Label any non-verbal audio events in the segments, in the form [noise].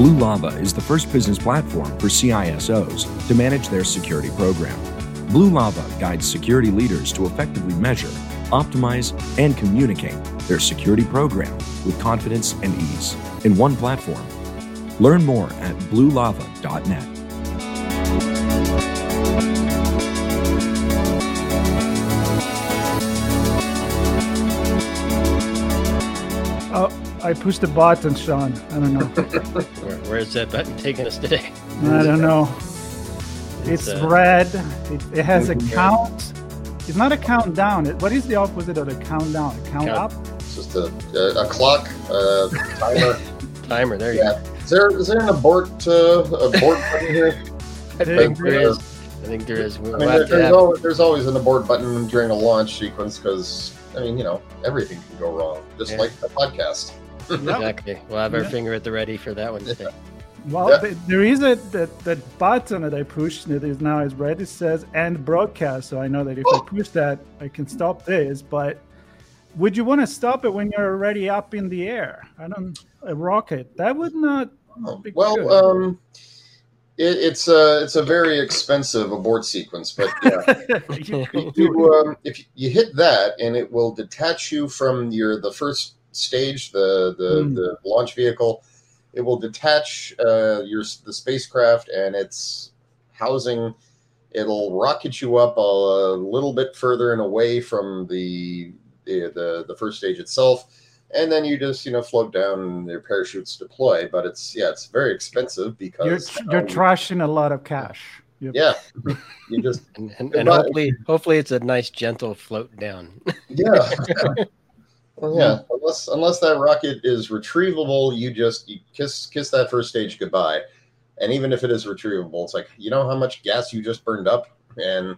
Blue Lava is the first business platform for CISOs to manage their security program. Blue Lava guides security leaders to effectively measure, optimize, and communicate their security program with confidence and ease in one platform. Learn more at bluelava.net. I pushed the button, Sean. I don't know. [laughs] Where, where's that button taking us today? I don't know. It's, uh, red. It, it has a count. It's not a countdown. It, what is the opposite of a countdown? A count, Count. up? It's just a, a, a clock, a timer. [laughs] Timer. There you yeah. Is there is there an abort uh, abort button here? I think you there go. I think there is. We'll I mean, there, there's, always, there's always an abort button during a launch sequence because I mean, you know, everything can go wrong, just Yeah. like a podcast. Exactly. We'll have our Yeah. finger at the ready for that one. today. Well, Yeah. th- there is a that, that button that I pushed that is now is red. It says end broadcast, so I know that if I push that, I can stop this. But would you want to stop it when you're already up in the air? I don't a rocket that would not. Oh, Be well, good. um, it, it's a it's a very expensive abort sequence, but yeah, [laughs] You could you, um, if you- you hit that and it will detach you from your the first stage, the the, Hmm. the launch vehicle. It will detach uh, your the spacecraft and its housing. It'll rocket you up a, little bit further and away from the, the the the first stage itself, and then you just you know float down and your parachutes deploy. But it's yeah, it's very expensive because you're because you're um, trashing a lot of cash. You- yeah, [laughs] you just And, and, and hopefully, hopefully it's a nice gentle float down. Yeah. [laughs] [laughs] well, yeah. Unless unless that rocket is retrievable, you just you kiss kiss that first stage goodbye. And even if it is retrievable, it's like you know how much gas you just burned up, and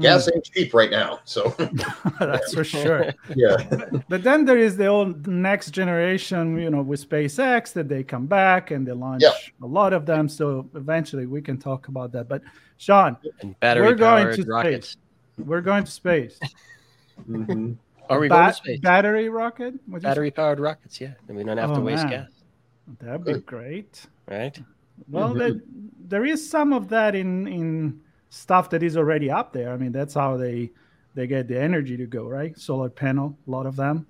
gas ain't cheap right now. So [laughs] [laughs] That's for sure. yeah, [laughs] But then there is the old next generation, you know, with SpaceX that they come back and they launch Yeah. a lot of them. So eventually we can talk about that. But Sean, battery We're going powered to rockets. we're going to space. Mhm. Are we Ba- going to space? Battery rocket? What'd battery powered rockets. Yeah. Then we don't have Oh, to waste man. gas. That'd be great. Right. Well, Mhm. there, there is some of that in in stuff that is already up there. I mean, that's how they they get the energy to go, right? Solar panel, a lot of them.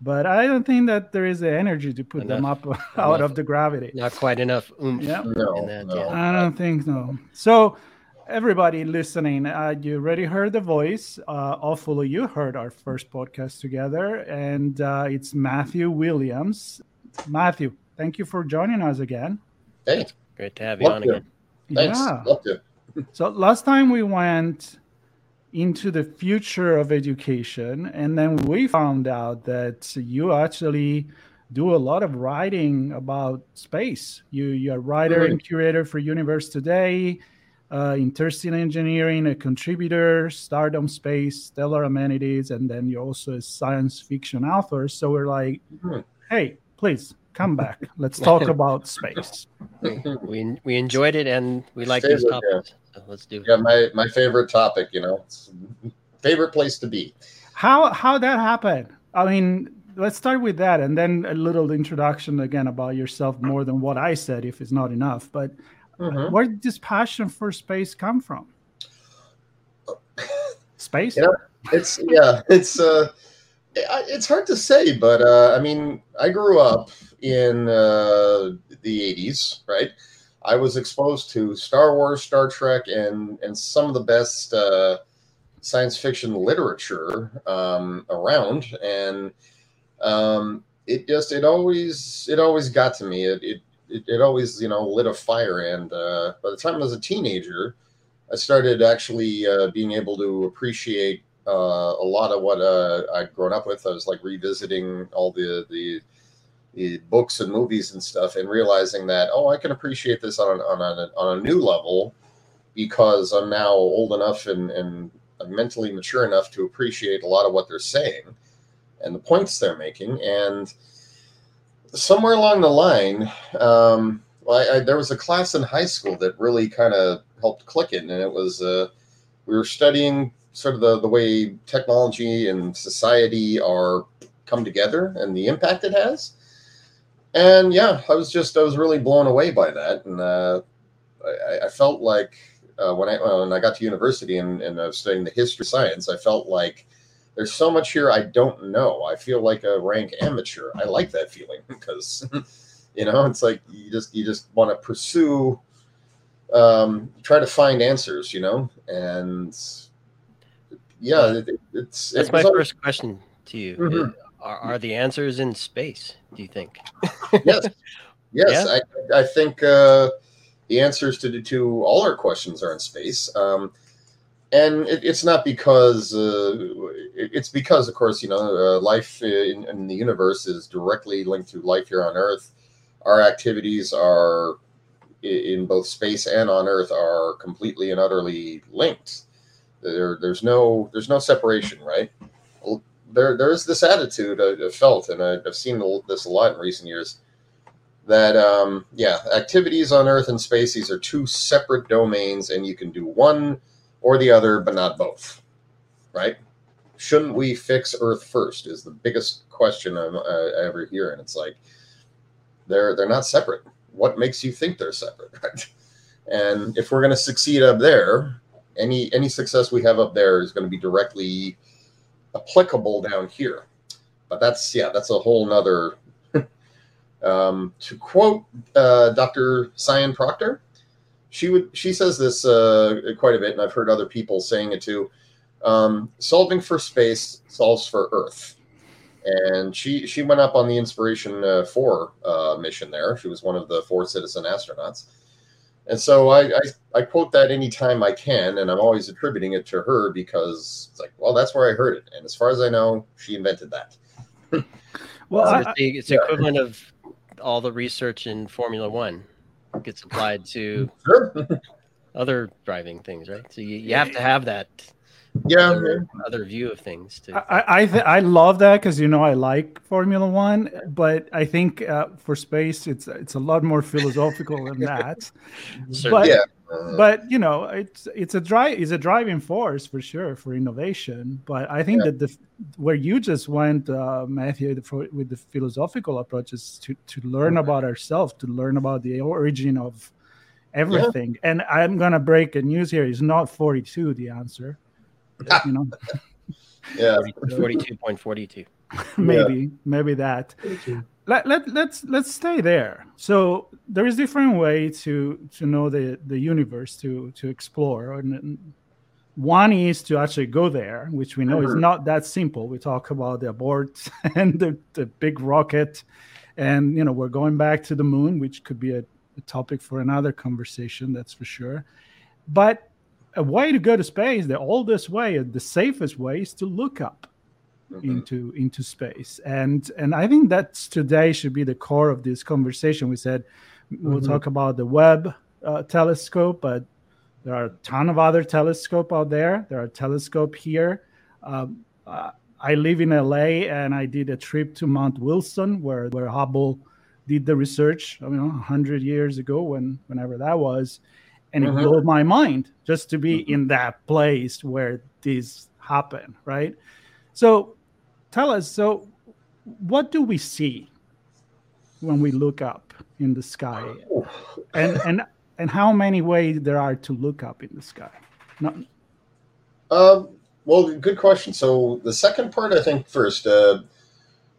But I don't think that there is the energy to put them up [laughs] out Enough. of the gravity. Not quite enough oomph. Yeah. no, in that, no. yeah. I don't think so. So, everybody listening, uh, you already heard the voice. Uh, hopefully, you heard our first podcast together, and uh, it's Matthew Williams. Matthew, thank you for joining us again. Hey, Great to have you Love on to. again. thanks. Yeah. Love to. [laughs] So last time we went into the future of education, and then we found out that you actually do a lot of writing about space. You you're a writer Really? and curator for Universe Today, uh, Interesting Engineering, a contributor, Stardom Space, Stellar Amenities, and then you're also a science fiction author. So we're like, Hmm. hey, please come back. [laughs] Let's talk about space. [laughs] We we enjoyed it and we like these Favorite, yeah. topics. So let's do it. Yeah, my my favorite topic. You know, it's favorite place to be. How how that happened? I mean, let's start with that, and then a little introduction again about yourself, more than what I said, if it's not enough. But Mhm. where did this passion for space come from? Space? Yeah. It's yeah, it's uh, it's hard to say, but uh, I mean, I grew up in uh, the '80s, right? I was exposed to Star Wars, Star Trek, and and some of the best uh, science fiction literature um, around, and um, it just it always it always got to me. It it it, it always you know lit a fire, and uh, by the time I was a teenager, I started actually uh, being able to appreciate uh, a lot of what uh, I'd grown up with. I was like revisiting all the the the books and movies and stuff and realizing that oh i can appreciate this on, on, a, on a new level because i'm now old enough and, and mentally mature enough to appreciate a lot of what they're saying and the points they're making and somewhere along the line um, I, I, there was a class in high school that really kind of helped click it and it was uh, we were studying sort of the, the way technology and society are come together and the impact it has. And yeah, I was just I was really blown away by that, and uh, I, I, felt like uh, when I when I got to university and, and I was studying the history of science, I felt like there's so much here I don't know. I feel like a rank amateur. I like that feeling [laughs] because you know it's like you just you just want to pursue, um, try to find answers, you know, and yeah, it, it's that's my first question to you. Mm-hmm. Are, are the answers in space? Do you think? yes, [laughs] yes. Yeah? I, I think uh, the answers to to all our questions are in space, um, and it, it's not because uh, it, it's because, of course, you know, uh, life in, in the universe is directly linked to life here on Earth. Our activities are in both space and on Earth are completely and utterly linked. There, there's no there's no separation, right? there there's this attitude I, have felt, and I, have seen this a lot in recent years. That um, yeah, activities on Earth and space these are two separate domains, and you can do one or the other, but not both. Right? Shouldn't we fix Earth first? Is the biggest question I'm, I ever hear, and it's like they're they're not separate. What makes you think they're separate? [laughs] Right? And if we're going to succeed up there, any any success we have up there is going to be directly applicable down here. But that's yeah, that's a whole nother. [laughs] um, to quote uh, Dr. Sian Proctor, she would she says this uh, quite a bit, and I've heard other people saying it too. Um, solving for space solves for Earth, and she she went up on the Inspiration uh, Four uh, mission there. She was one of the four citizen astronauts and so I, I, I quote that anytime I can, and I'm always attributing it to her because it's like, well, that's where I heard it, and as far as I know, she invented that. well, I, it's the equivalent of all the research in Formula One gets applied to sure. other driving things, right? So you, you have to have that yeah other, other, view of things too i i, th- I love that because you know i like formula one but i think uh, for space it's it's a lot more philosophical than that [laughs] but yeah. But you know it's it's a drive it's a driving force for sure for innovation but i think yeah. that the where you just went uh, matthew for, with the philosophical approaches to to learn about ourselves to learn about the origin of everything yeah. and i'm gonna break a news here is not 42 the answer you know. [laughs] yeah, forty-two point forty-two. [laughs] maybe, yeah. maybe that. Let, let let's let's stay there. So there is different way to to know the the universe to to explore and. One is to actually go there, which we know is mm-hmm. not that simple. We talk about the abort [laughs] and the, the big rocket, and you know we're going back to the moon, which could be a, a topic for another conversation. That's for sure. But a way to go to space, the oldest way, the safest way, is to look up mm-hmm. into into space. And and I think that's today should be the core of this conversation. We said we'll mm-hmm. talk about the Webb uh, telescope, but there are a ton of other telescope out there. There are telescope here. Um, uh, I live in LA, and I did a trip to Mount Wilson, where where Hubble did the research. I mean, hundred years ago, when whenever that was and mm-hmm. it blew my mind just to be mm-hmm. in that place where this happened right so tell us so what do we see when we look up in the sky? And and and how many ways there are to look up in the sky? Not... um well good question. So the second part i think first uh,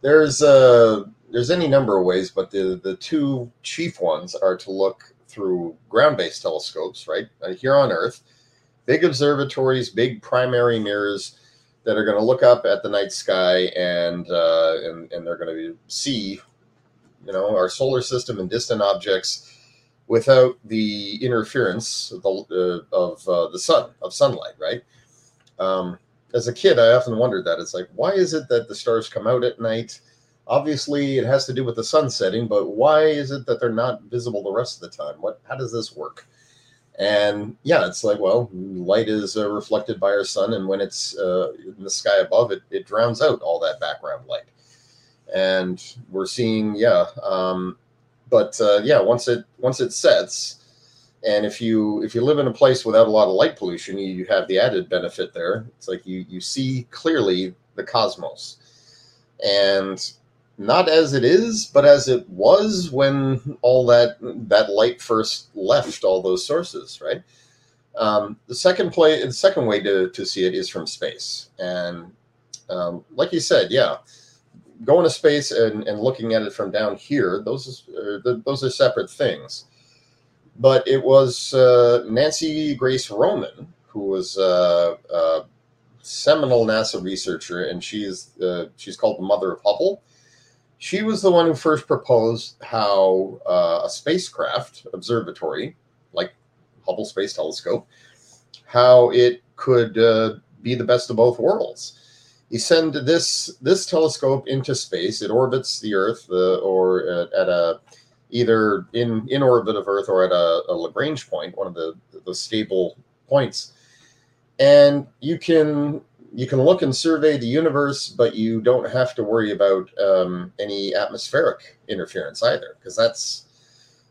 there's uh there's any number of ways, but the the two chief ones are to look through ground-based telescopes, right? Uh, here on Earth, big observatories, big primary mirrors that are going to look up at the night sky and uh, and and they're going to see, you know, our solar system and distant objects without the interference of the, uh, of, uh, the sun of sunlight, right? Um, as a kid, I often wondered that. It's like, why is it that the stars come out at night? Obviously, it has to do with the sun setting, but why is it that they're not visible the rest of the time? What? How does this work? And yeah, it's like, well, light is uh, reflected by our sun, and when it's uh, in the sky above, it, it drowns out all that background light. And we're seeing, yeah, um, but uh, yeah, once it once it sets, and if you if you live in a place without a lot of light pollution, you, you have the added benefit there. It's like you you see clearly the cosmos, and not as it is, but as it was when all that that light first left all those sources, right? Um, the second play, the second way to, to see it is from space, and um, like you said, yeah, going to space and, and looking at it from down here, those is, uh, those are separate things. But it was uh, Nancy Grace Roman who was uh, a seminal NASA researcher, and she's uh, she's called the mother of Hubble. She was the one who first proposed how uh, a spacecraft observatory, like Hubble Space Telescope, how it could uh, be the best of both worlds you send this this telescope into space. It orbits the Earth, uh, or at, at, a either in in orbit of Earth or at a, a Lagrange point, one of the the stable points, and you can you can look and survey the universe, but you don't have to worry about um, any atmospheric interference either, because that's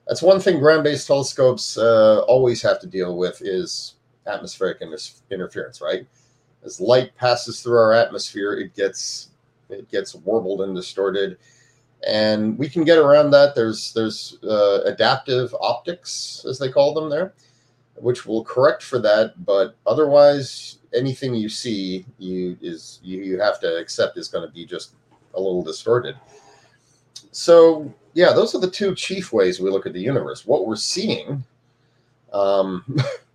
that's one thing ground-based telescopes uh, always have to deal with is atmospheric inter- interference, right? as light passes through our atmosphere, it gets it gets warbled and distorted, and we can get around that. There's there's uh, adaptive optics, as they call them there, which will correct for that. But otherwise, anything you see, you is you, you have to accept is going to be just a little distorted. So yeah, those are the two chief ways we look at the universe. What we're seeing. Um, [laughs]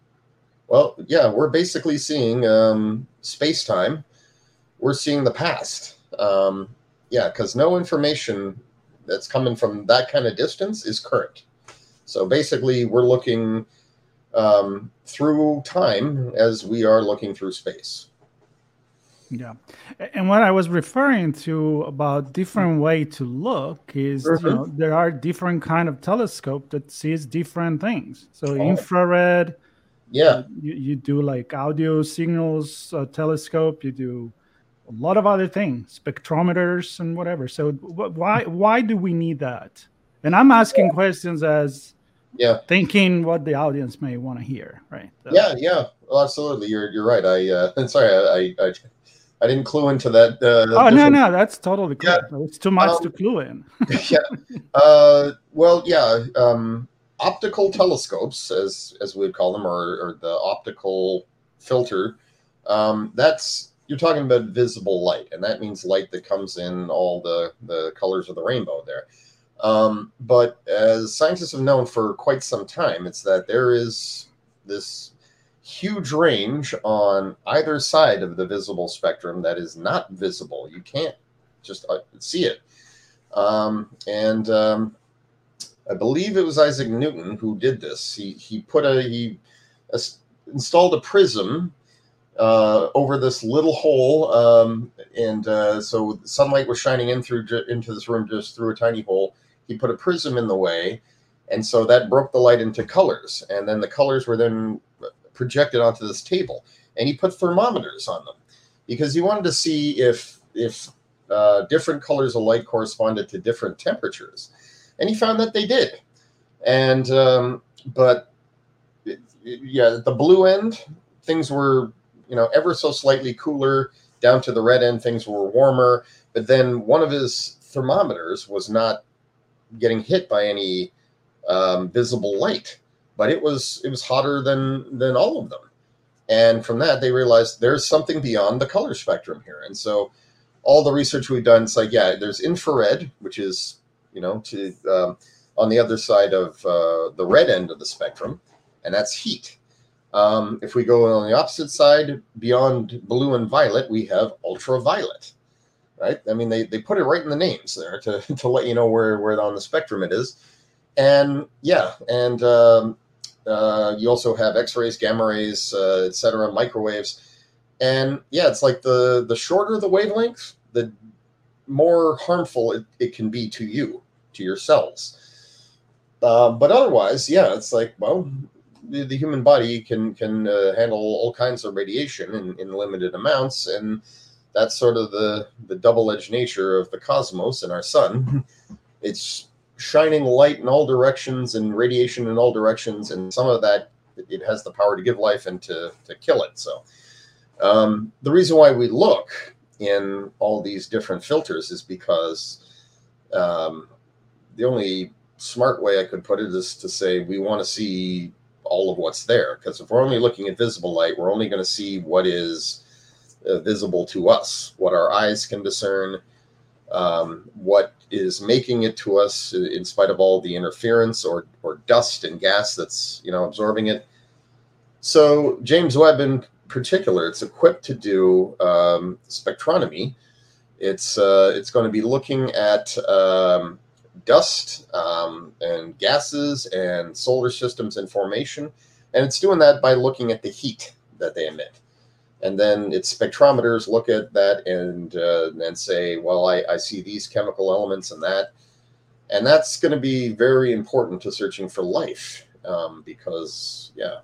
Well, yeah, we're basically seeing um, space time. We're seeing the past. Um, yeah, because no information that's coming from that kind of distance is current. So basically, we're looking um, through time as we are looking through space. Yeah, and what I was referring to about different way to look is mm-hmm. you know there are different kind of telescope that sees different things. So oh. infrared, yeah. You, you do like audio signals, uh, telescope, you do a lot of other things, spectrometers and whatever. So wh- why why do we need that? And I'm asking yeah. questions as yeah thinking what the audience may want to hear, right? So, yeah, yeah, well, absolutely. You're you're right. I uh, [laughs] sorry, I, I I didn't clue into that. Uh, oh no, no, that's totally. Yeah. It's too much um, to clue in. [laughs] [laughs] yeah. Uh, well, yeah. Um, optical telescopes, as as we would call them, or, or the optical filter, um, that's you're talking about visible light, and that means light that comes in all the the colors of the rainbow there. Um, but as scientists have known for quite some time, it's that there is this huge range on either side of the visible spectrum that is not visible. You can't just uh, see it. Um, and um, I believe it was Isaac Newton who did this. He he put a he a, installed a prism uh, over this little hole, um, and uh, so sunlight was shining in through into this room just through a tiny hole. He put a prism in the way, and so that broke the light into colors, and then the colors were then projected onto this table. And he put thermometers on them because he wanted to see if if uh, different colors of light corresponded to different temperatures and he found that they did. And um, but yeah, at the blue end, things were you know ever so slightly cooler. Down to the red end, things were warmer. But then one of his thermometers was not getting hit by any um, visible light, but it was it was hotter than than all of them. And from that, they realized there's something beyond the color spectrum here. And so all the research we've done, it's like, yeah, there's infrared, which is you know, to um, on the other side of uh, the red end of the spectrum, and that's heat. Um, if we go on the opposite side, beyond blue and violet, we have ultraviolet, right? I mean, they, they put it right in the names there to, [laughs] to let you know where, where on the spectrum it is. And yeah, and um, uh, you also have X-rays, gamma rays, uh, etc., microwaves. And yeah, it's like the the shorter the wavelength, the more harmful it, it can be to you, to your cells. Uh, but otherwise, yeah, it's like well, the, the human body can can uh, handle all kinds of radiation in, in limited amounts, and that's sort of the the double edged nature of the cosmos and our sun. [laughs] It's shining light in all directions and radiation in all directions, and some of that it has the power to give life and to to kill it. So. Um, the reason why we look in all these different filters is because um, the only smart way I could put it is to say we want to see all of what's there. Because if we're only looking at visible light, we're only going to see what is visible to us, what our eyes can discern, um, what is making it to us in spite of all the interference or, or dust and gas that's you know absorbing it. So James Webb in particular, it's equipped to do um, spectroscopy. It's uh, it's going to be looking at um, dust um, and gases and solar systems in formation. And it's doing that by looking at the heat that they emit. And then its spectrometers look at that and uh, and say, well, I, I see these chemical elements and that. And that's going to be very important to searching for life um, because, yeah,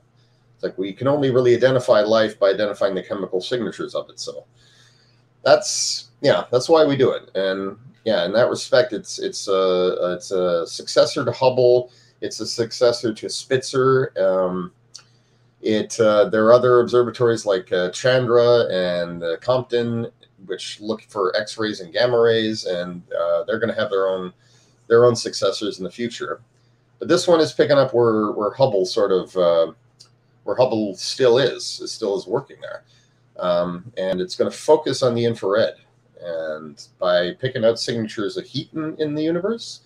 it's like we can only really identify life by identifying the chemical signatures of it. So that's, yeah, that's why we do it. And yeah, in that respect, it's it's a it's a successor to Hubble. It's a successor to Spitzer. Um, it uh, there are other observatories like uh, Chandra and uh, Compton, which look for X rays and gamma rays, and uh, they're going to have their own their own successors in the future. But this one is picking up where where Hubble sort of uh, where Hubble still is, is still is working there, um, and it's going to focus on the infrared. And by picking out signatures of heat in, in the universe,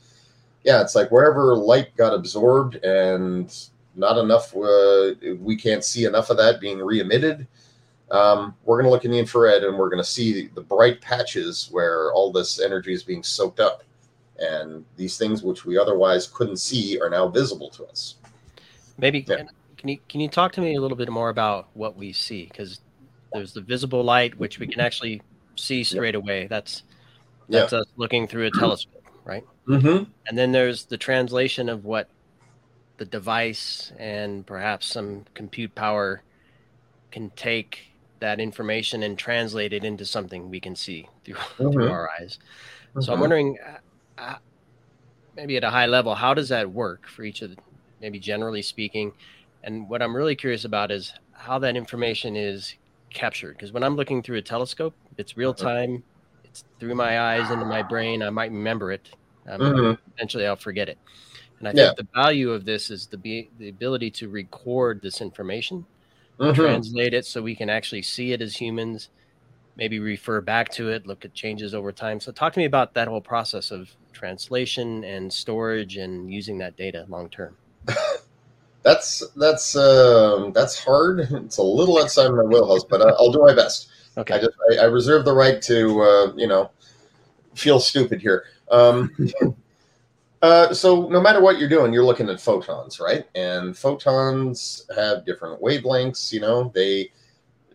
yeah, it's like wherever light got absorbed and not enough, uh, we can't see enough of that being re emitted. Um, we're going to look in the infrared and we're going to see the bright patches where all this energy is being soaked up. And these things which we otherwise couldn't see are now visible to us. Maybe yeah. can you can you talk to me a little bit more about what we see? Because there's the visible light, which we can actually see straight yep. away. That's that's us looking through a telescope, right? Mm-hmm. And then there's the translation of what the device and perhaps some compute power can take that information and translate it into something we can see through, [laughs] mm-hmm. through our eyes. Mm-hmm. So I'm mm-hmm. wondering, uh, uh, maybe at a high level, how does that work for each of the, maybe generally speaking? And what I'm really curious about is how that information is captured. Because when I'm looking through a telescope, it's real uh-huh. time. It's through my eyes into my brain. I might remember it. Um, mm-hmm. Eventually, I'll forget it. And I think yeah. the value of this is the be, the ability to record this information, mm-hmm. translate it so we can actually see it as humans, maybe refer back to it, look at changes over time. So, talk to me about that whole process of translation and storage and using that data long term. [laughs] that's that's um, that's hard. It's a little outside my wheelhouse, but I, will do my best. Okay. I just I, I reserve the right to uh, you know feel stupid here. Um, [laughs] uh, so no matter what you're doing, you're looking at photons, right? And photons have different wavelengths. You know, they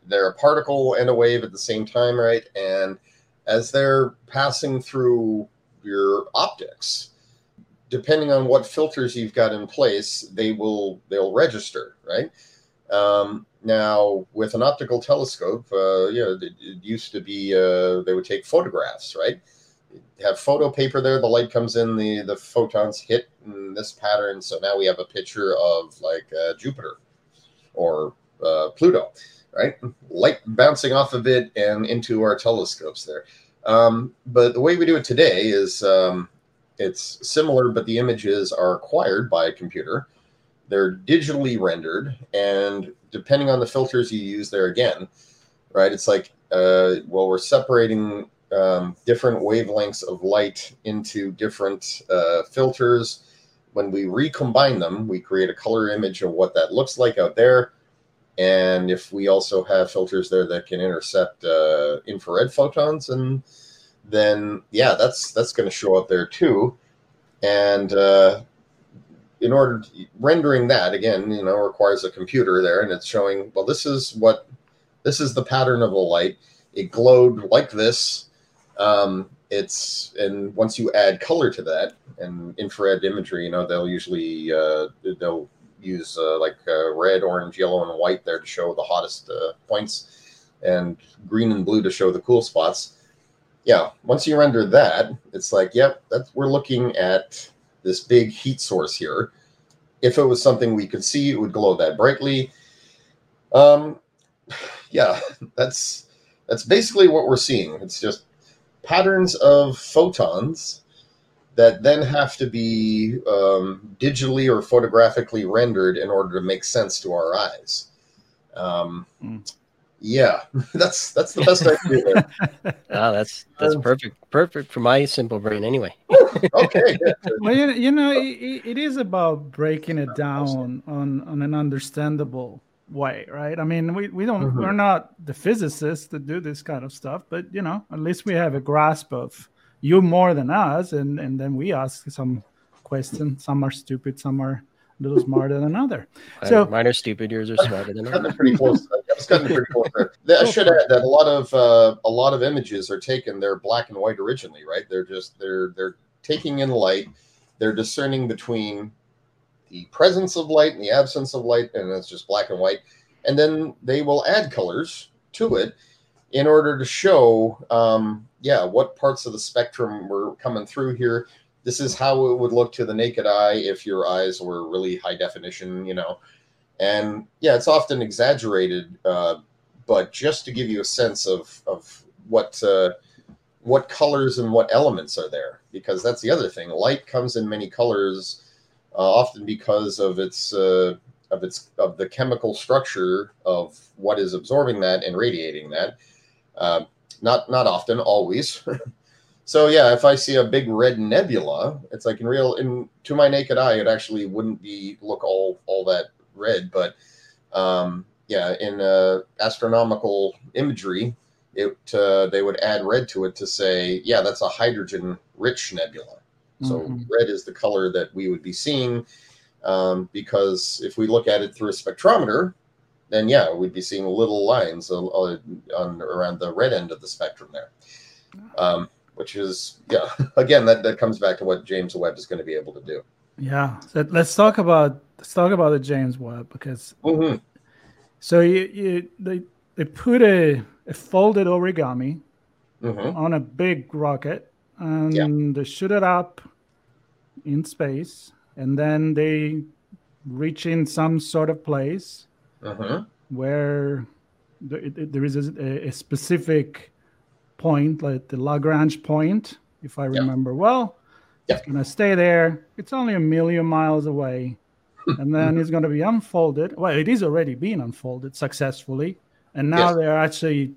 they're a particle and a wave at the same time, right? And as they're passing through your optics, depending on what filters you've got in place, they will they'll register, right? Um, now, with an optical telescope, uh, you know, it, it used to be uh, they would take photographs, right? Have photo paper there. The light comes in, the the photons hit in this pattern. So now we have a picture of like uh, Jupiter or uh, Pluto, right? Light bouncing off of it and into our telescopes there. Um, but the way we do it today is um, it's similar, but the images are acquired by a computer. They're digitally rendered, and depending on the filters you use, there again, right? It's like, uh, well, we're separating um, different wavelengths of light into different uh, filters. When we recombine them, we create a color image of what that looks like out there. And if we also have filters there that can intercept uh, infrared photons, and then yeah, that's that's going to show up there too. And uh, in order to, rendering that again, you know, requires a computer there, and it's showing well, this is what this is the pattern of the light. It glowed like this. Um, it's and once you add color to that and infrared imagery, you know, they'll usually uh, they'll use uh, like uh, red, orange, yellow, and white there to show the hottest uh, points, and green and blue to show the cool spots. Yeah, once you render that, it's like, yep, that's we're looking at this big heat source here. If it was something we could see, it would glow that brightly. Um, [sighs] yeah, [laughs] that's that's basically what we're seeing. It's just patterns of photons that then have to be um, digitally or photographically rendered in order to make sense to our eyes. Um, mm. Yeah, [laughs] that's that's the best I can do. oh, [laughs] that's that's perfect, perfect for my simple brain, anyway. okay. [laughs] well, you, you know, it, it is about breaking it down on on an understandable way, right? I mean, we, we don't mm-hmm. we're not the physicists that do this kind of stuff, but you know, at least we have a grasp of you more than us, and and then we ask some questions. Some are stupid, some are a little smarter than other. So mine are stupid. Yours are smarter than others. pretty close. It's gotten pretty close. There. I should add that a lot of uh, a lot of images are taken. They're black and white originally, right? They're just they're they're taking in light. They're discerning between the presence of light and the absence of light, and it's just black and white. And then they will add colors to it in order to show, um, yeah, what parts of the spectrum were coming through here. This is how it would look to the naked eye if your eyes were really high definition, you know. And yeah, it's often exaggerated, uh, but just to give you a sense of of what uh, what colors and what elements are there, because that's the other thing. Light comes in many colors often because of its uh, of its of the chemical structure of what is absorbing that and radiating that. Uh, not not often, always. [laughs] so yeah, if I see a big red nebula, it's like in real in to my naked eye, it actually wouldn't be look all all that red, but um, yeah, in uh, astronomical imagery, it uh, they would add red to it to say, yeah, that's a hydrogen rich nebula. So mm-hmm. red is the color that we would be seeing um, because if we look at it through a spectrometer, then yeah, we'd be seeing little lines on, on around the red end of the spectrum there. Um, which is yeah, [laughs] again that, that comes back to what James Webb is going to be able to do. Yeah, so let's talk about let's talk about the James Webb because mm-hmm. so you, you they they put a, a folded origami mm-hmm. on a big rocket and yeah. they shoot it up in space, and then they reach in some sort of place uh-huh. where there is a, a, specific point, like the Lagrange point, if I remember yeah. well. Yeah. It's going to stay there. It's only a million miles away. [laughs] and then it's going to be unfolded. Well, it is already being unfolded successfully. And now yes. they're actually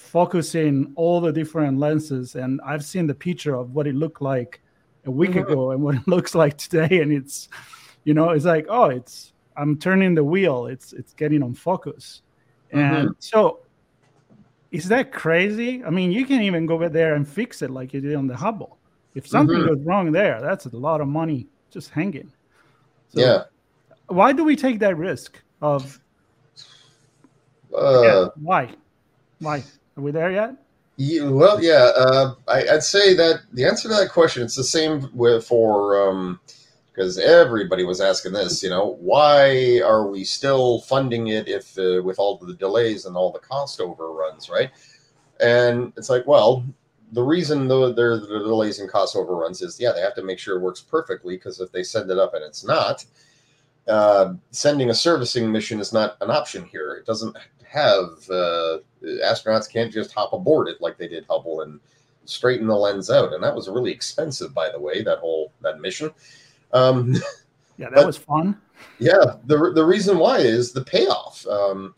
focusing all the different lenses and i've seen the picture of what it looked like a week mm-hmm. ago and what it [laughs] looks like today and it's you know it's like oh it's i'm turning the wheel. It's it's getting on focus. And mm-hmm. so is that crazy? I mean you can even go there and fix it like you did on the hubble. If something mm-hmm. goes wrong there that's a lot of money just hanging. So yeah. why do we take that risk of uh, yeah, why? Why are we there yet? Yeah, well, yeah. Uh, I, would say that the answer to that question it's the same with for um, because everybody was asking this. You know, why are we still funding it if uh, with all the delays and all the cost overruns, right? And it's like, well, the reason though there the delays and cost overruns is yeah they have to make sure it works perfectly because if they send it up and it's not, uh, sending a servicing mission is not an option here. It doesn't have uh, astronauts can't just hop aboard it like they did Hubble and straighten the lens out, and that was really expensive, by the way. That whole that mission. Um, [laughs] yeah, that but, was fun. Yeah, the the reason why is the payoff. Um,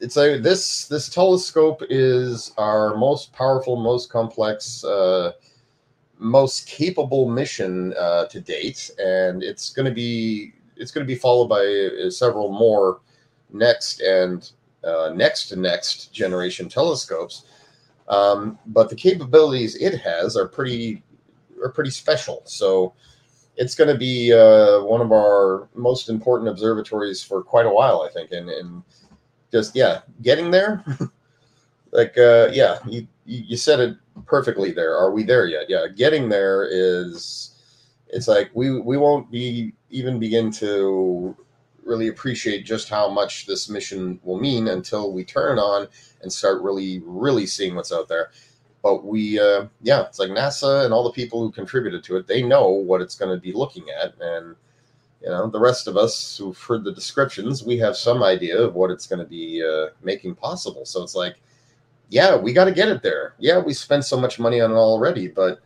it's a this this telescope is our most powerful, most complex, uh, most capable mission uh, to date, and it's going to be it's going to be followed by uh, several more next and uh, next to next generation telescopes. Um, but the capabilities it has are pretty are pretty special. So it's going to be uh, one of our most important observatories for quite a while, I think. And, and just yeah, getting there, [laughs] like uh, yeah, you you said it perfectly. There, are we there yet? Yeah, getting there is. It's like we we won't be even begin to really appreciate just how much this mission will mean until we turn it on and start really really seeing what's out there. But we uh, yeah it's like nasa and all the people who contributed to it they know what it's going to be looking at. And you know the rest of us who've heard the descriptions we have some idea of what it's going to be uh, making possible. So it's like yeah we got to get it there. Yeah we spent so much money on it already but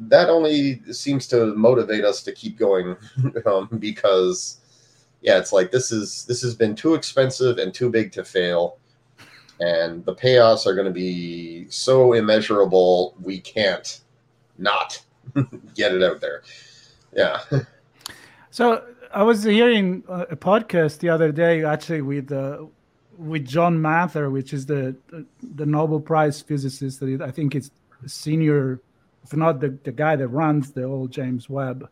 that only seems to motivate us to keep going [laughs] um, because yeah it's like this is this has been too expensive and too big to fail. And the payoffs are going to be so immeasurable we can't not [laughs] get it out there. Yeah. So i was hearing a podcast the other day actually with uh, with john mather which is the the nobel prize physicist that i think is senior if not the, the guy that runs the old james webb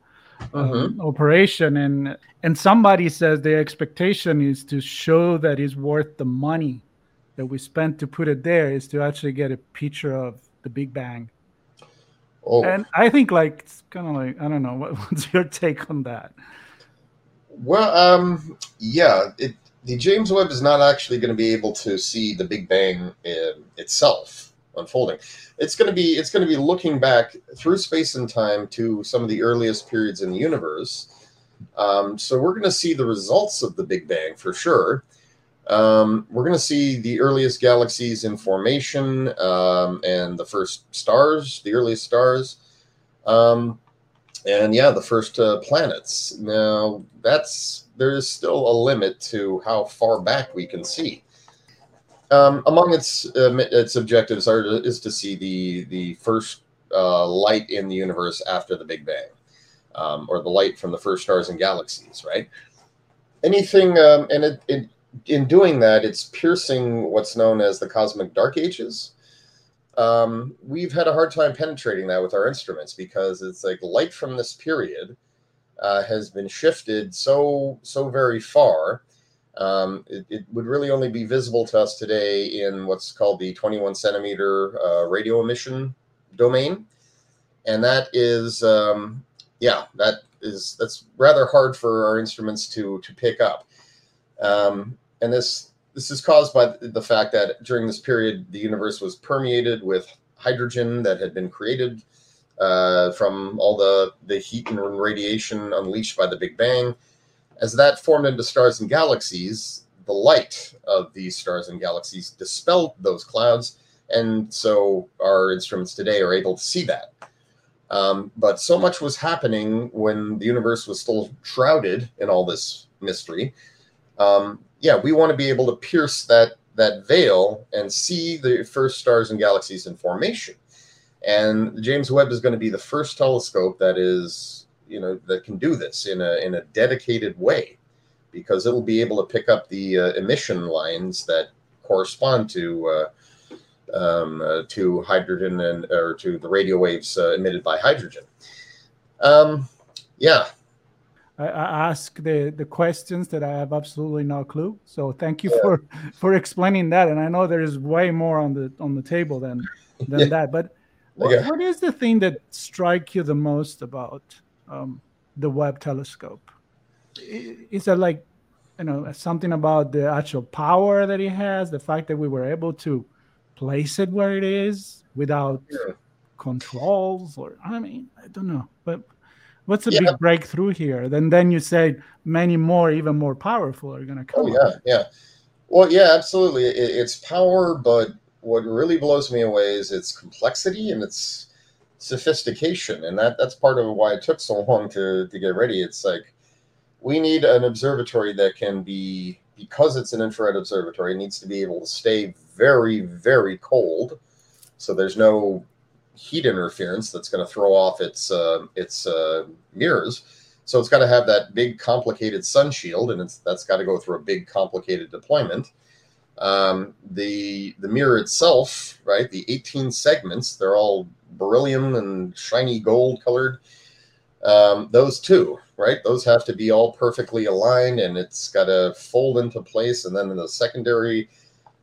um, mm-hmm. operation and and somebody says the expectation is to show that it's worth the money that we spent to put it there is to actually get a picture of the Big Bang. Oh. And I think like it's kind of like I don't know what, [laughs] what's your take on that? Well, um, yeah, it, the James Webb is not actually going to be able to see the Big Bang in, itself unfolding. It's going to be it's going to be looking back through space and time to some of the earliest periods in the universe. Um, so we're going to see the results of the Big Bang for sure um, we're going to see the earliest galaxies in formation um, and the first stars, the earliest stars. Um, and yeah, the first uh, planets. Now, that's there is still a limit to how far back we can see. Um, among its uh, its objectives are to, is to see the the first uh, light in the universe after the Big Bang, um, or the light from the first stars and galaxies. Right. Anything, um, and it, it in doing that, it's piercing what's known as the cosmic dark ages. Um, we've had a hard time penetrating that with our instruments because it's like light from this period uh, has been shifted so so very far. Um, it, it, would really only be visible to us today in what's called the 21 centimeter uh, radio emission domain, and that is um, yeah that is that's rather hard for our instruments to to pick up. Um, and this this is caused by the fact that during this period the universe was permeated with hydrogen that had been created uh, from all the the heat and radiation unleashed by the Big Bang. As that formed into stars and galaxies, the light of these stars and galaxies dispelled those clouds, and so our instruments today are able to see that. Um, but so much was happening when the universe was still shrouded in all this mystery um, yeah, we want to be able to pierce that that veil and see the first stars and galaxies in formation. And James Webb is going to be the first telescope that is, you know, that can do this in a in a dedicated way, because it'll be able to pick up the uh, emission lines that correspond to uh, um, uh, to hydrogen and or to the radio waves uh, emitted by hydrogen. Um, yeah, I, I ask the the questions that I have absolutely no clue. So thank you yeah. for for explaining that. And I know there is way more on the on the table than than yeah. that. But what, what is the thing that strike you the most about um, the Webb telescope? Is that like you know something about the actual power that it has, the fact that we were able to place it where it is without yeah. controls, or I mean I don't know, but What's a yeah. big breakthrough here? Then then you say many more, even more powerful, are going to come. Oh yeah, yeah. Well, yeah, absolutely. It, it's power, but what really blows me away is its complexity and its sophistication, and that that's part of why it took so long to to get ready. It's like we need an observatory that can be because it's an infrared observatory, it needs to be able to stay very, very cold. So there's no heat interference that's going to throw off its uh, its uh, mirrors. So it's got to have that big, complicated sun shield, and it's that's got to go through a big, complicated deployment. Um, the the mirror itself, right? The 18 segments, they're all beryllium and shiny gold colored. Um, those two, right? Those have to be all perfectly aligned, and it's got to fold into place. And then the secondary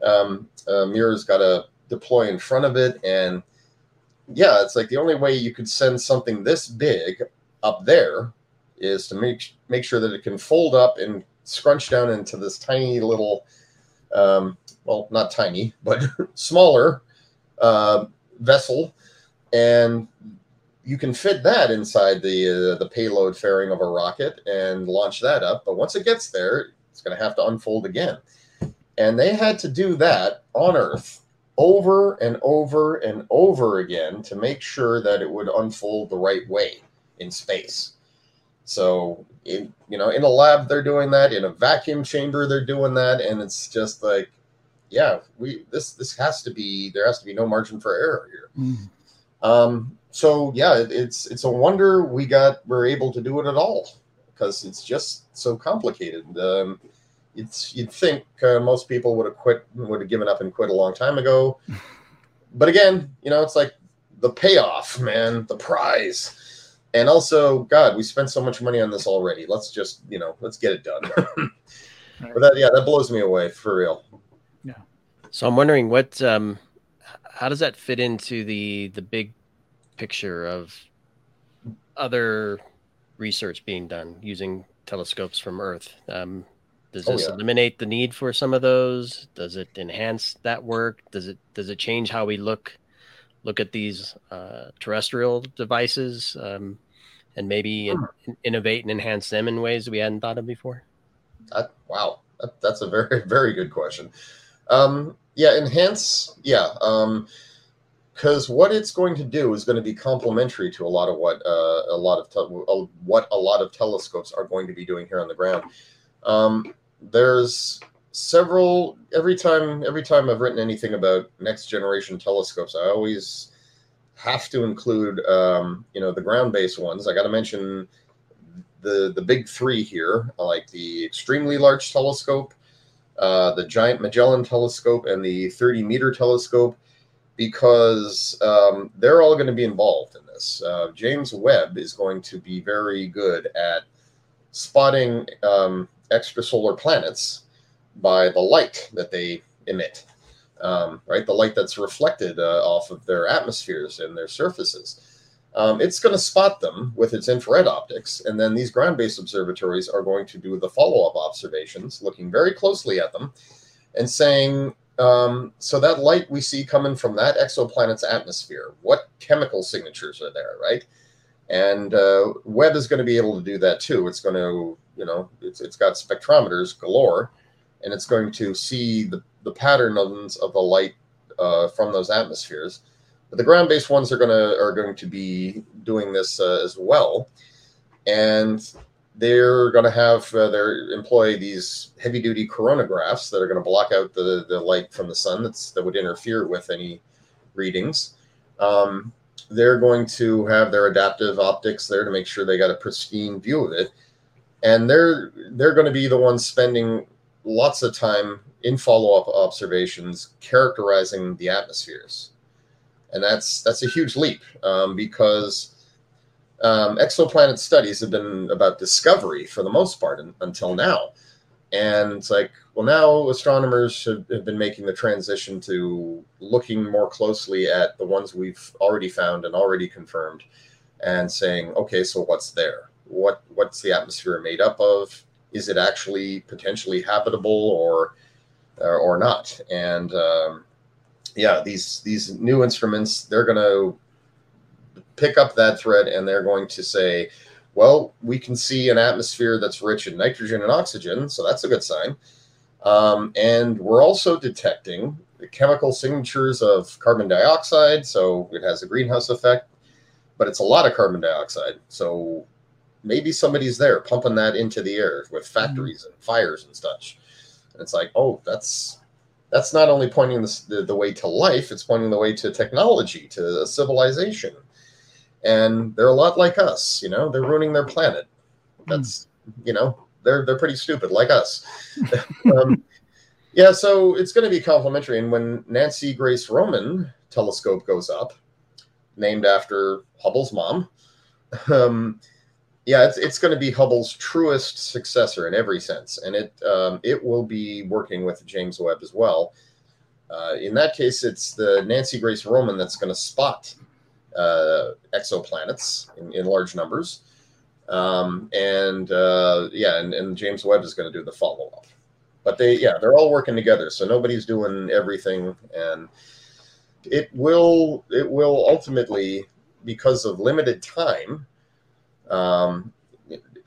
um, uh, mirror's got to deploy in front of it. And yeah, it's like the only way you could send something this big up there is to make make sure that it can fold up and scrunch down into this tiny little um, well, not tiny, but [laughs] smaller uh, vessel, and you can fit that inside the uh, the payload fairing of a rocket and launch that up. But once it gets there, it's going to have to unfold again, and they had to do that on Earth over and over and over again to make sure that it would unfold the right way in space. So, in, you know, in a lab they're doing that, in a vacuum chamber they're doing that, and it's just like, yeah, we this this has to be there has to be no margin for error here. Mm. Um, so yeah, it, it's it's a wonder we got we're able to do it at all because it's just so complicated. Um, it's you'd think uh, most people would have quit would have given up and quit a long time ago, [laughs] but again, you know, it's like the payoff, man, the prize and also god we spent so much money on this already. Let's just you know let's get it done. [laughs] But that yeah that blows me away for real. Yeah. So i'm wondering what um how does that fit into the the big picture of other research being done using telescopes from earth? Um does oh, this oh, yeah. eliminate the need for some of those? Does it enhance that work? Does it does it change how we look look at these uh, terrestrial devices um, and maybe in, innovate and enhance them in ways we hadn't thought of before? That, wow, that, that's a very [laughs] very good question. Um, yeah, enhance. Yeah, because um, what it's going to do is going to be complementary to a lot of what uh, a lot of te- uh, what a lot of telescopes are going to be doing here on the ground. Um, there's several every time every time I've written anything about next generation telescopes, I always have to include um, you know the ground based ones. I got to mention the the big three here, like the extremely large telescope, uh, the giant Magellan telescope, and the 30 meter telescope, because um, they're all going to be involved in this. Uh, James Webb is going to be very good at spotting um, extrasolar planets by the light that they emit um, right? The light that's reflected uh, off of their atmospheres and their surfaces. Um, it's going to spot them with its infrared optics, and then these ground based observatories are going to do the follow up observations, looking very closely at them and saying, um, so that light we see coming from that exoplanet's atmosphere, what chemical signatures are there, right? And uh, Webb is going to be able to do that too. It's going to, you know, it's, it's got spectrometers galore, and it's going to see the the patterns of the light uh, from those atmospheres. But the ground-based ones are gonna are going to be doing this uh, as well, and they're going to have uh, their employ these heavy-duty coronagraphs that are going to block out the the light from the sun that's that would interfere with any readings. Um, they're going to have their adaptive optics there to make sure they got a pristine view of it, and they're they're going to be the ones spending lots of time in follow-up observations characterizing the atmospheres. And that's that's a huge leap um, because um, exoplanet studies have been about discovery for the most part in, until now. And it's like well now astronomers have, have been making the transition to looking more closely at the ones we've already found and already confirmed and saying okay so what's there? What what's the atmosphere made up of is it actually potentially habitable or or, or not. And um, yeah, these these new instruments they're going to pick up that thread and they're going to say, well, we can see an atmosphere that's rich in nitrogen and oxygen, so that's a good sign. Um, and we're also detecting the chemical signatures of carbon dioxide, so it has a greenhouse effect, but it's a lot of carbon dioxide. So maybe somebody's there pumping that into the air with factories mm-hmm. and fires and such. And it's like, oh, that's that's not only pointing the, the, the way to life; it's pointing the way to technology, to civilization. And they're a lot like us, you know. They're ruining their planet. That's you know, they're they're pretty stupid, like us. [laughs] um, yeah, so it's going to be complementary. And when Nancy Grace Roman telescope goes up, named after Hubble's mom, [laughs] um, yeah, it's it's going to be Hubble's truest successor in every sense, and it um, it will be working with James Webb as well. Uh, in that case, it's the Nancy Grace Roman that's going to spot uh, exoplanets in, in, large numbers, um, and uh, yeah, and, and James Webb is going to do the follow up. But they, yeah, they're all working together, so nobody's doing everything, and it will it will ultimately because of limited time um,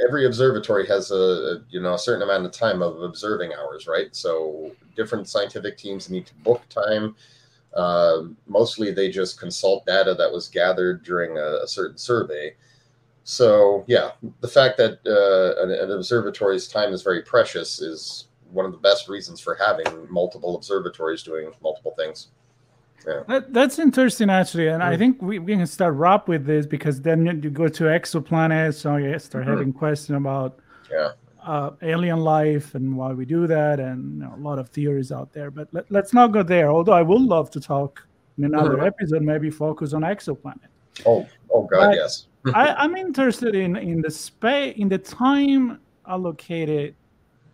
every observatory has a you know a certain amount of time of observing hours, right? So different scientific teams need to book time. Uh, mostly, they just consult data that was gathered during a, a certain survey. So, yeah, the fact that uh, an, an observatory's time is very precious is one of the best reasons for having multiple observatories doing multiple things. Yeah. That, that's interesting, actually, and mm-hmm. I think we, we can start wrap with this because then you go to exoplanets, so you start mm-hmm. having questions about yeah. uh, alien life and why we do that, and you know, a lot of theories out there. But let, us not go there. Although I would love to talk in another mm-hmm. episode, maybe focus on exoplanet. Oh, oh God, but yes. [laughs] I, I'm interested in in the space in the time allocated.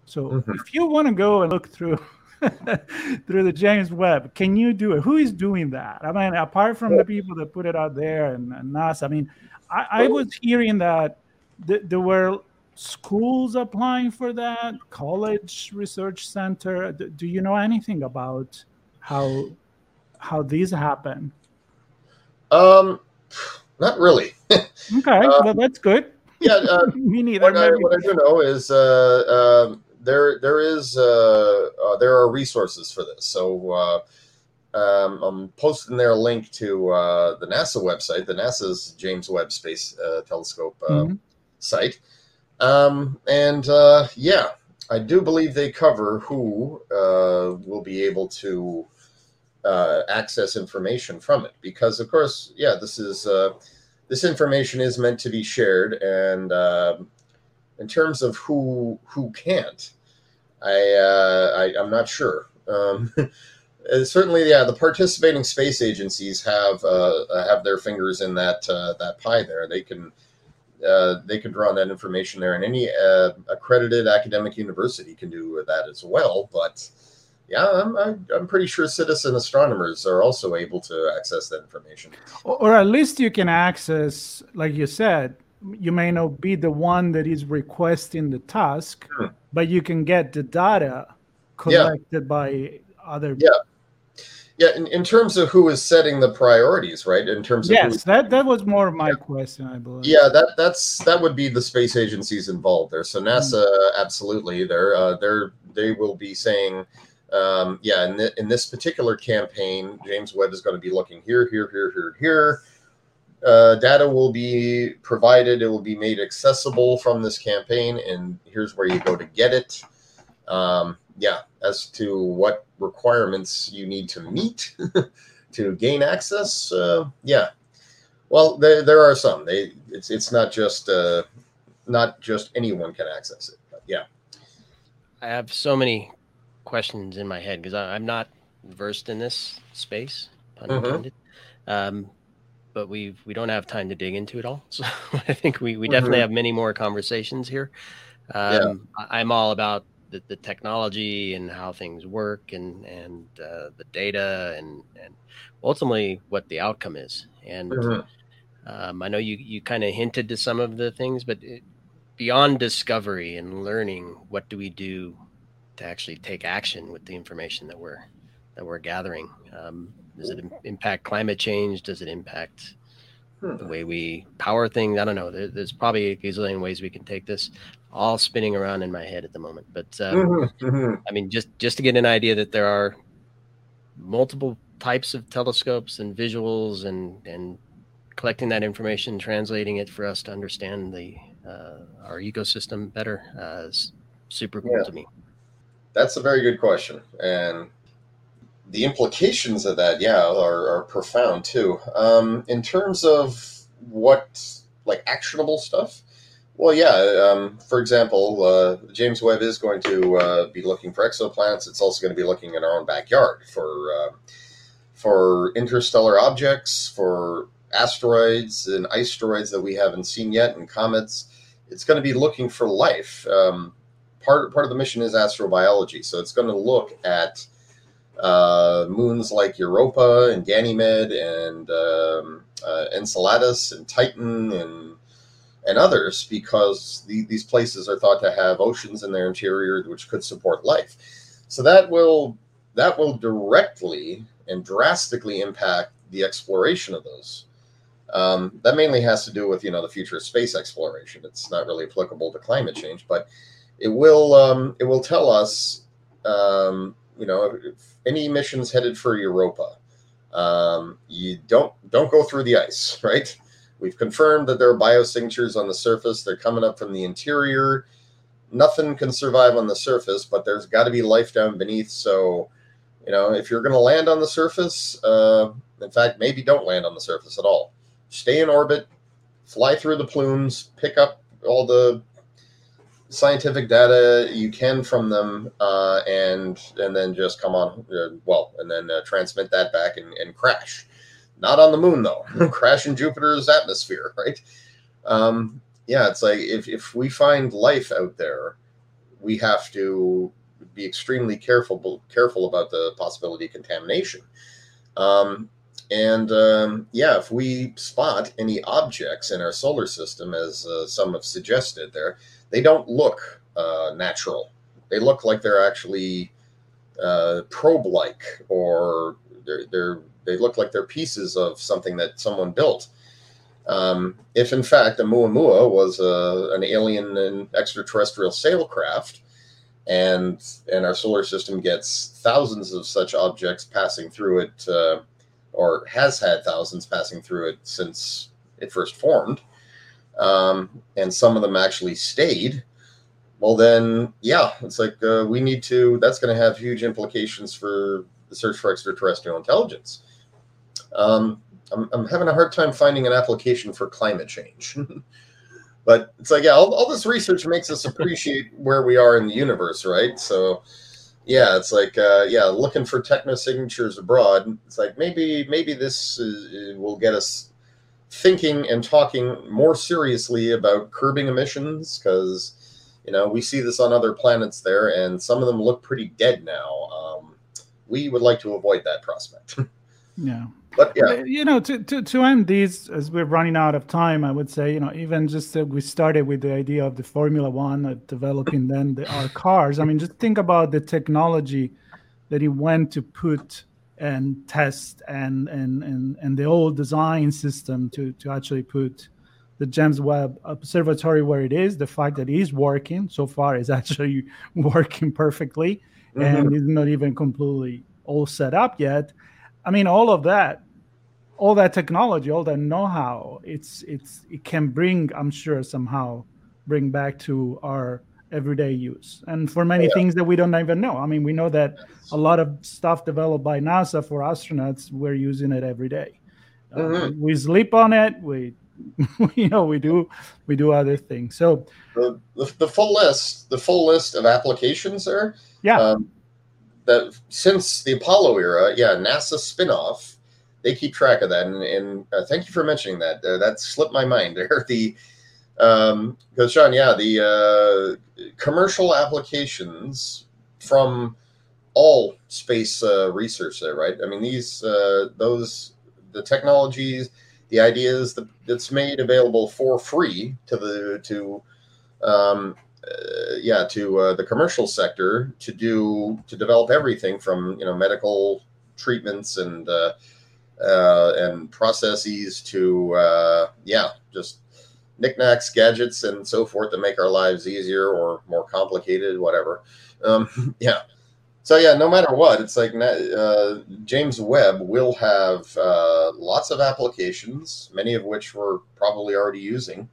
So mm-hmm. if you want to go and look through [laughs] through the James Webb. Can you do it? Who is doing that? I mean, apart from the people that put it out there and, and NASA, I mean, I, I was hearing that th- there were schools applying for that, college research center. D- do you know anything about how how these happen? Um, not really. [laughs] okay, uh, well, that's good. Yeah, uh, [laughs] me neither. What I, what I, do know is uh, um, there there is uh, uh, there are resources for this. So uh, um, I'm posting there a link to uh, the NASA website, the NASA's James Webb Space uh, Telescope uh, mm-hmm. site, um, and yeah, I do believe they cover who will be able to access information from it, because of course, yeah, this is this information is meant to be shared and in terms of who who can't, I, uh, I am not sure. Um, [laughs] certainly, yeah, the participating space agencies have uh, have their fingers in that uh, that pie. There, they can uh, they can draw on that information there, and any uh, accredited academic university can do that as well. But yeah, I'm, I'm pretty sure citizen astronomers are also able to access that information. Or at least you can access, like you said, you may not be the one that is requesting the task, hmm. but you can get the data collected yeah. by other. Yeah. Yeah, in, in terms of who is setting the priorities, right? In terms of yes, that that was more of my yeah. question, I believe. Yeah, that that's that would be the space agencies involved there. So hmm. NASA, mm. absolutely, they're uh, they're they will be saying, um, yeah, in, th- in this particular campaign, James Webb is going to be looking here, here, here, here, here uh, data will be provided. It will be made accessible from this campaign, and here's where you go to get it. Um, yeah, as to what requirements you need to meet [laughs] to gain access, uh, yeah. Well, there, there are some. They it's it's not just uh, not just anyone can access it. But yeah, I have so many questions in my head because I'm not versed in this space, pun mm-hmm. intended. Um, but we we don't have time to dig into it all. [laughs] So [laughs] I think we, we definitely mm-hmm. have many more conversations here. Um, yeah. I'm all about the, the technology and how things work and and uh, the data and and ultimately what the outcome is. And mm-hmm. um, I know you you kind of hinted to some of the things, but it, beyond discovery and learning, what do we do to actually take action with the information that we're that we're gathering? Um, does it impact climate change? Does it impact hmm. the way we power things? I don't know. There, there's probably a gazillion ways we can take this. All spinning around in my head at the moment. But um, mm-hmm, mm-hmm. I mean, just just to get an idea that there are multiple types of telescopes and visuals and and collecting that information, translating it for us to understand the uh, our ecosystem better uh, is super cool yeah. to me. that's a very good question, and the implications of that, yeah, are, are profound too. Um, in terms of what like actionable stuff, well, yeah. Um, for example, uh, James Webb is going to uh, be looking for exoplanets. It's also going to be looking in our own backyard for uh, for interstellar objects, for asteroids and asteroids that we haven't seen yet, and comets. It's going to be looking for life. Um, part part of the mission is astrobiology, so it's going to look at uh, moons like Europa and Ganymede and um, uh, Enceladus and Titan and and others because the, these places are thought to have oceans in their interior which could support life. So that will that will directly and drastically impact the exploration of those. Um, that mainly has to do with you know the future of space exploration. It's not really applicable to climate change, but it will um, it will tell us um, you know any missions headed for Europa. Um, you don't don't go through the ice, [laughs] right? We've confirmed that there are biosignatures on the surface. They're coming up from the interior. Nothing can survive on the surface, but there's got to be life down beneath. So, you know, if you're going to land on the surface, uh, in fact, maybe don't land on the surface at all. Stay in orbit, fly through the plumes, pick up all the scientific data you can from them, uh, and and then just come on, uh, well, and then uh, transmit that back and, and crash. Not on the moon though. [laughs] Crash in Jupiter's atmosphere, [laughs] right? Um, yeah, it's like if if we find life out there, we have to be extremely careful careful about the possibility of contamination. Um, and um, yeah, if we spot any objects in our solar system, as uh, some have suggested, there they don't look uh, natural. They look like they're actually uh, probe-like, or they're, they're they look like they're pieces of something that someone built. Um, if in fact 'Oumuamua was a, uh, an alien and extraterrestrial sailcraft, and and our solar system gets thousands of such objects passing through it, uh, or has had thousands passing through it since it first formed, um, and some of them actually stayed. Well, then, yeah, it's like uh, we need to. That's going to have huge implications for the search for extraterrestrial intelligence. Um, I'm, I'm having a hard time finding an application for climate change. [laughs] but it's like, yeah, all, all this research makes us appreciate [laughs] where we are in the universe, right? So, yeah, it's like, uh, yeah, looking for techno signatures abroad. It's like maybe, maybe this is, will get us thinking and talking more seriously about curbing emissions because you know we see this on other planets there and some of them look pretty dead now. Um, we would like to avoid that prospect. [laughs] Yeah. But yeah, you know, to, to, to end these as we're running out of time, I would say, you know, even just that we started with the idea of the Formula One, of developing then the, our cars. I mean, just think about the technology that he went to put and test and and and and the old design system to to actually put the James Webb Observatory where it is. The fact that it is working so far is [laughs] actually working perfectly, mm-hmm. and is not even completely all set up yet I mean, all of that, all that technology, all that know-how, it's it's it can bring, I'm sure, somehow bring back to our everyday use. And for many yeah. things that we don't even know. I mean, we know that a lot of stuff developed by NASA for astronauts, we're using it every day. Uh, mm-hmm. Uh, we sleep on it. [laughs] We, you know, we do we do other things. So the, the, the full list, the full list of applications there. Yeah. Um, that since the Apollo era, yeah, NASA spinoff, they keep track of that. And, and uh, thank you for mentioning that. Uh, that slipped my mind there. [laughs] The um, because Sean, yeah, the uh, commercial applications from all space uh, research there, right? I mean, these uh, those the technologies, the ideas that, that's made available for free to the to um, uh, yeah to uh, the commercial sector to do to develop everything from you know medical treatments and uh, uh and processes to uh, yeah just knickknacks gadgets and so forth to make our lives easier or more complicated whatever um, [laughs] yeah so yeah no matter what it's like uh, james webb will have lots of applications many of which we're probably already using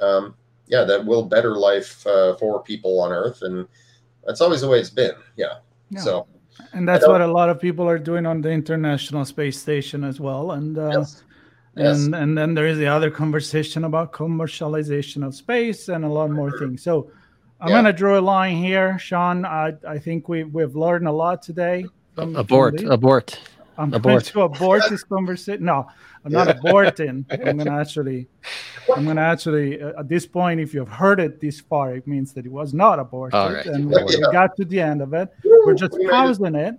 um, yeah, that will better life uh, for people on Earth. And That's always the way it's been. Yeah. Yeah. So and that's what a lot of people are doing on the International Space Station as well. And uh, yes. Yes. and and then there is the other conversation about commercialization of space and a lot more things. So I'm Yeah. gonna draw a line here, Sean. I I think we we've learned a lot today. from- from Abort, this. abort. I'm abort. going to abort this conversation. No, I'm not aborting. I'm going [laughs] to actually, I'm going to actually, uh, at this point, if you've heard it this far, it means that it was not aborted, All right. and we, we Yeah. got to the end of it. We're just We made it. pausing it.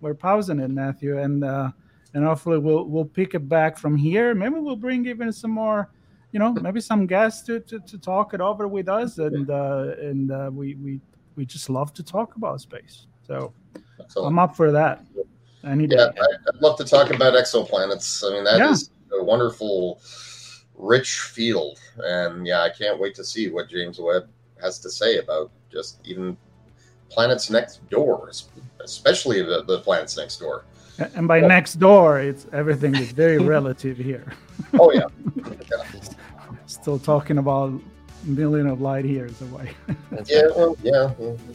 We're pausing it, Matthew, and uh, and hopefully we'll we'll pick it back from here. Maybe we'll bring even some more, you know, maybe some guests to to, to talk it over with us, and uh, and uh, we we we just love to talk about space. So Excellent. I'm up for that. Any day. Yeah, I'd love to talk about exoplanets. I mean, that is Yeah. a wonderful, rich field, and yeah, I can't wait to see what James Webb has to say about just even planets next door, especially the, the planets next door. And by next door, it's everything is very [laughs] relative here. Oh yeah, [laughs] Still talking about million of light years away. That's yeah, right. well, yeah.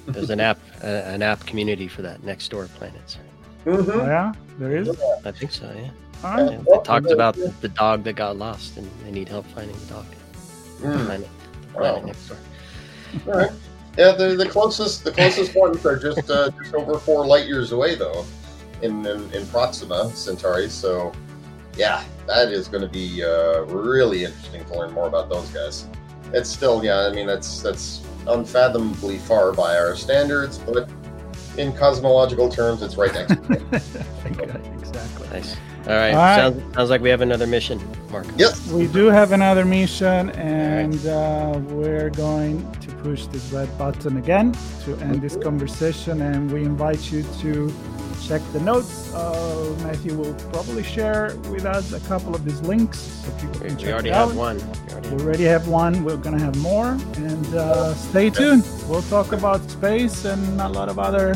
There's an app, uh, an app community for that next door planets. Mhm. Oh, yeah, there is. I think so. Yeah. All right. Yeah, It talks about the, the dog that got lost, and they need help finding the dog. Mm. Planet, planet Wow. next door. All right. Yeah, the, the closest the closest ones are just uh, just over four light years away though, in in, in Proxima Centauri. So, yeah, that is going to be uh, really interesting to learn more about those guys. It's still, yeah, I mean that's that's unfathomably far by our standards, but in cosmological terms, it's right next. to it. [laughs] exactly. Nice. All right. All right. Sounds, sounds like we have another mission, Mark. Yes. We do have another mission, and uh, we're going to push this red button again to end this conversation. And we invite you to check the notes. Uh, Matthew will probably share with us a couple of these links so people We, can we check already it out. have one. We already We have- already have one. We're gonna have more, and uh, stay tuned. We'll talk about space and a lot of other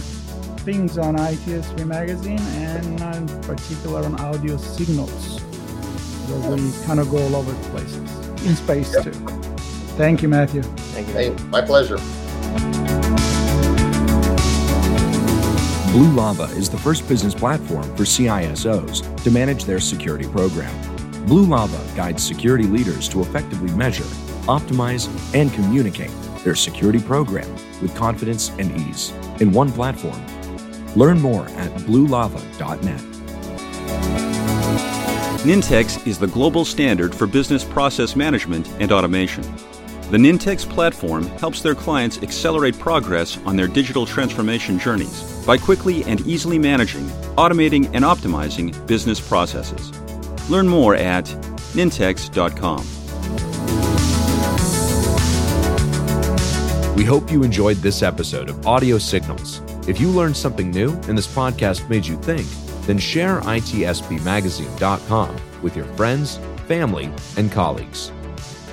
things on ITSP magazine, and uh, in particular on audio signals, where we kind of go all over the places in space too. Thank you, Matthew. Thank you. Hey, my pleasure. Blue Lava is the first business platform for CISOs to manage their security program. Blue Lava guides security leaders to effectively measure, optimize, and communicate their security program with confidence and ease in one platform. Learn more at bluelava.net. Nintex is the global standard for business process management and automation. The Nintex platform helps their clients accelerate progress on their digital transformation journeys by quickly and easily managing, automating, and optimizing business processes. Learn more at nintex.com. We hope you enjoyed this episode of Audio Signals. If you learned something new and this podcast made you think, then share itspmagazine.com with your friends, family, and colleagues.